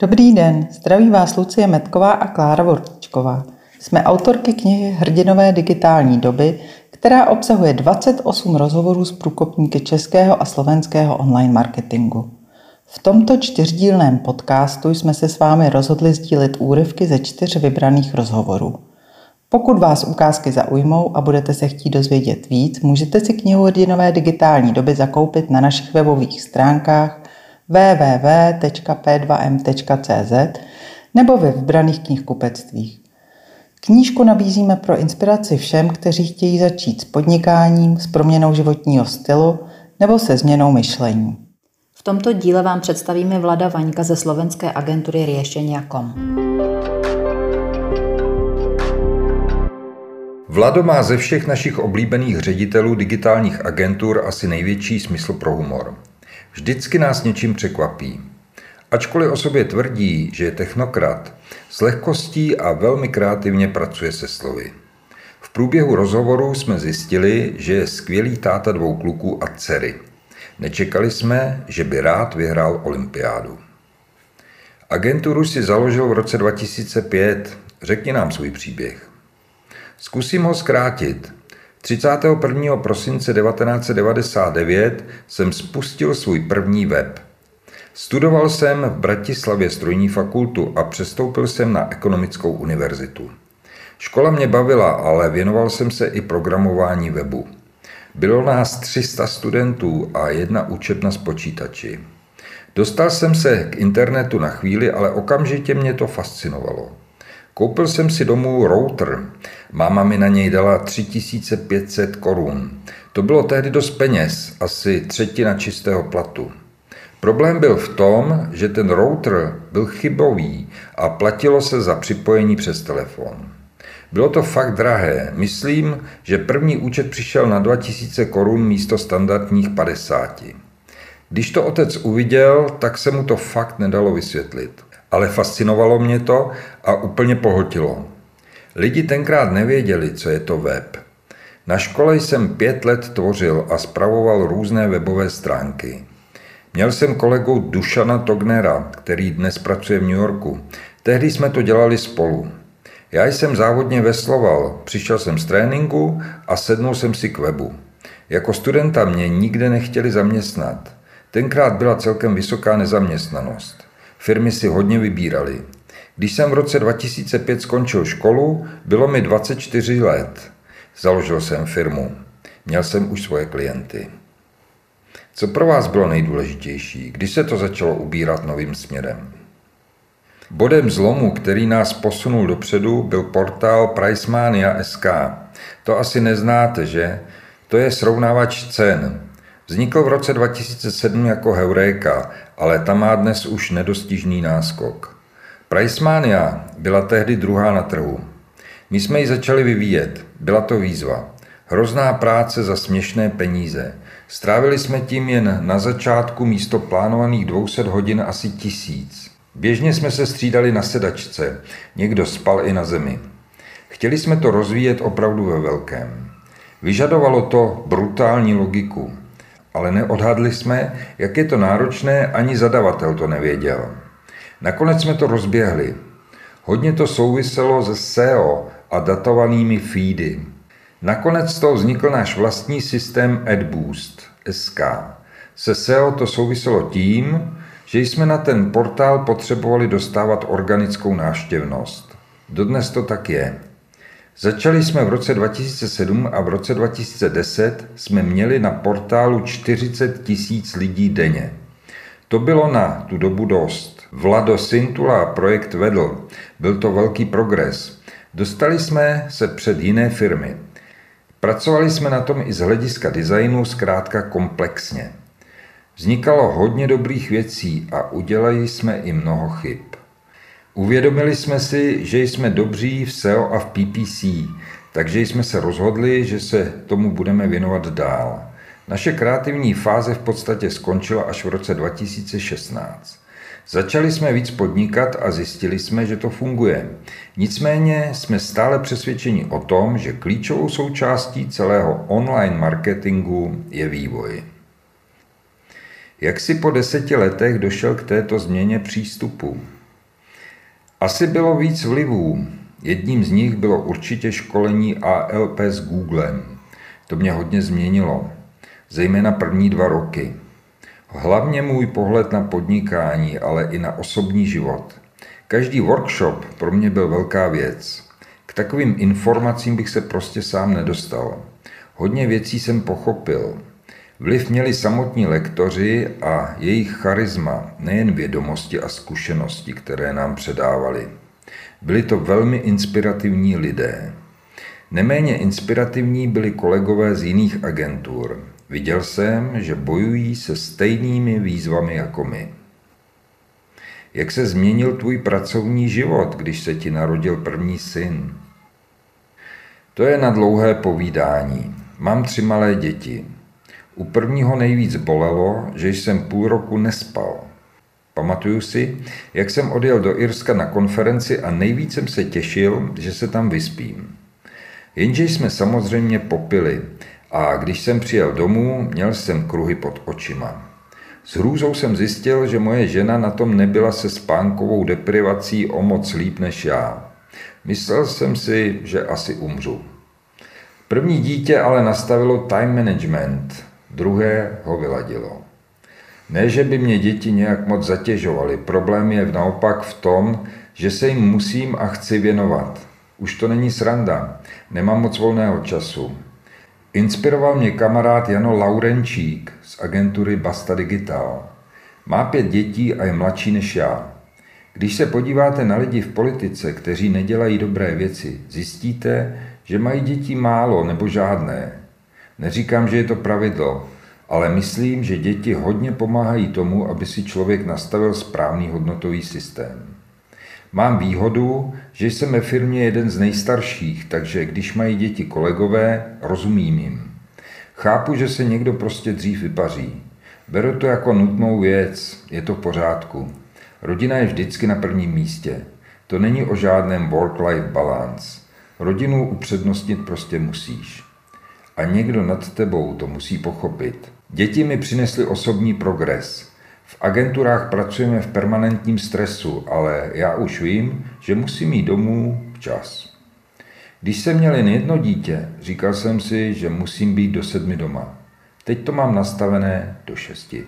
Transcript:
Dobrý den, zdraví vás Lucie Metková a Klára Vortičková. Jsme autorky knihy Hrdinové digitální doby, která obsahuje 28 rozhovorů s průkopníky českého a slovenského online marketingu. V tomto čtyřdílném podcastu jsme se s vámi rozhodli sdílet úryvky ze čtyř vybraných rozhovorů. Pokud vás ukázky zaujmou a budete se chtít dozvědět víc, můžete si knihu Hrdinové digitální doby zakoupit na našich webových stránkách www.p2m.cz nebo ve vybraných knihkupectvích. Knížku nabízíme pro inspiraci všem, kteří chtějí začít s podnikáním, s proměnou životního stylu nebo se změnou myšlení. V tomto díle vám představíme Vlada Vaňka ze slovenské agentury Riešenia.com. Vlado má ze všech našich oblíbených ředitelů digitálních agentur asi největší smysl pro humor. Vždycky nás něčím překvapí. Ačkoliv o sobě tvrdí, že je technokrat, s lehkostí a velmi kreativně pracuje se slovy. V průběhu rozhovoru jsme zjistili, že je skvělý táta dvou kluků a dcery. Nečekali jsme, že by rád vyhrál olympiádu. Agenturu si založil v roce 2005. Řekni nám svůj příběh. Zkusím ho zkrátit. 31. prosince 1999 jsem spustil svůj první web. Studoval jsem v Bratislavě strojní fakultu a přestoupil jsem na ekonomickou univerzitu. Škola mě bavila, ale věnoval jsem se i programování webu. Bylo nás 300 studentů a jedna učebna s počítači. Dostal jsem se k internetu na chvíli, ale okamžitě mě to fascinovalo. Koupil jsem si domů router. Máma mi na něj dala 3500 korun. To bylo tehdy dost peněz, asi třetina čistého platu. Problém byl v tom, že ten router byl chybový a platilo se za připojení přes telefon. Bylo to fakt drahé. Myslím, že první účet přišel na 2000 korun místo standardních 50. Když to otec uviděl, tak se mu to fakt nedalo vysvětlit. Ale fascinovalo mě to a úplně pohltilo. Lidi tenkrát nevěděli, co je to web. Na škole jsem pět let tvořil a spravoval různé webové stránky. Měl jsem kolegu Dušana Tognera, který dnes pracuje v New Yorku. Tehdy jsme to dělali spolu. Já jsem závodně vesloval, přišel jsem z tréninku a sednul jsem si k webu. Jako studenta mě nikde nechtěli zaměstnat. Tenkrát byla celkem vysoká nezaměstnanost. Firmy si hodně vybírali. Když jsem v roce 2005 skončil školu, bylo mi 24 let. Založil jsem firmu. Měl jsem už svoje klienty. Co pro vás bylo nejdůležitější, když se to začalo ubírat novým směrem? Bodem zlomu, který nás posunul dopředu, byl portál Pricemania.sk. To asi neznáte, že? To je srovnávač cen. Vznikl v roce 2007 jako Heuréka, ale ta má dnes už nedostižný náskok. Pricemania byla tehdy druhá na trhu. My jsme ji začali vyvíjet. Byla to výzva. Hrozná práce za směšné peníze. Strávili jsme tím jen na začátku místo plánovaných 200 hodin asi tisíc. Běžně jsme se střídali na sedačce, někdo spal i na zemi. Chtěli jsme to rozvíjet opravdu ve velkém. Vyžadovalo to brutální logiku, ale neodhadli jsme, jak je to náročné, ani zadavatel to nevěděl. Nakonec jsme to rozběhli. Hodně to souviselo se SEO a datovanými feedy. Nakonec z toho vznikl náš vlastní systém AdBoost SK. Se SEO to souviselo tím, že jsme na ten portál potřebovali dostávat organickou návštěvnost. Dodnes to tak je. Začali jsme v roce 2007 a v roce 2010 jsme měli na portálu 40 tisíc lidí denně. To bylo na tu dobu dost. Vlado Sintula projekt vedl. Byl to velký progres. Dostali jsme se před jiné firmy. Pracovali jsme na tom i z hlediska designu, zkrátka komplexně. Vznikalo hodně dobrých věcí a udělali jsme i mnoho chyb. Uvědomili jsme si, že jsme dobří v SEO a v PPC, takže jsme se rozhodli, že se tomu budeme věnovat dál. Naše kreativní fáze v podstatě skončila až v roce 2016. Začali jsme víc podnikat a zjistili jsme, že to funguje. Nicméně jsme stále přesvědčeni o tom, že klíčovou součástí celého online marketingu je vývoj. Jak si po deseti letech došel k této změně přístupu? Asi bylo víc vlivů. Jedním z nich bylo určitě školení ALP s Googlem. To mě hodně změnilo, zejména první dva roky. Hlavně můj pohled na podnikání, ale i na osobní život. Každý workshop pro mě byl velká věc. K takovým informacím bych se prostě sám nedostal. Hodně věcí jsem pochopil. Vliv měli samotní lektoři a jejich charisma, nejen vědomosti a zkušenosti, které nám předávali. Byli to velmi inspirativní lidé. Neméně inspirativní byli kolegové z jiných agentur. Viděl jsem, že bojují se stejnými výzvami jako my. Jak se změnil tvůj pracovní život, když se ti narodil první syn? To je na dlouhé povídání. Mám tři malé děti. U prvního nejvíc bolelo, že jsem půl roku nespal. Pamatuju si, jak jsem odjel do Irska na konferenci a nejvíc jsem se těšil, že se tam vyspím. Jenže jsme samozřejmě popili a když jsem přijel domů, měl jsem kruhy pod očima. S hrůzou jsem zjistil, že moje žena na tom nebyla se spánkovou deprivací o moc líp než já. Myslel jsem si, že asi umřu. První dítě ale nastavilo time management, druhé ho vyladilo. Ne, že by mě děti nějak moc zatěžovaly, problém je naopak v tom, že se jim musím a chci věnovat. Už to není sranda, nemám moc volného času. Inspiroval mě kamarád Jano Laurenčík z agentury Basta Digital. Má pět dětí a je mladší než já. Když se podíváte na lidi v politice, kteří nedělají dobré věci, zjistíte, že mají děti málo nebo žádné. Neříkám, že je to pravidlo, ale myslím, že děti hodně pomáhají tomu, aby si člověk nastavil správný hodnotový systém. Mám výhodu, že jsem ve firmě jeden z nejstarších, takže když mají děti kolegové, rozumím jim. Chápu, že se někdo prostě dřív vypaří. Beru to jako nutnou věc, je to v pořádku. Rodina je vždycky na prvním místě. To není o žádném work-life balance. Rodinu upřednostnit prostě musíš. A někdo nad tebou to musí pochopit. Děti mi přinesly osobní progres. V agenturách pracujeme v permanentním stresu, ale já už vím, že musím jít domů včas. Když jsem měl jen jedno dítě, říkal jsem si, že musím být do sedmi doma. Teď to mám nastavené do šesti.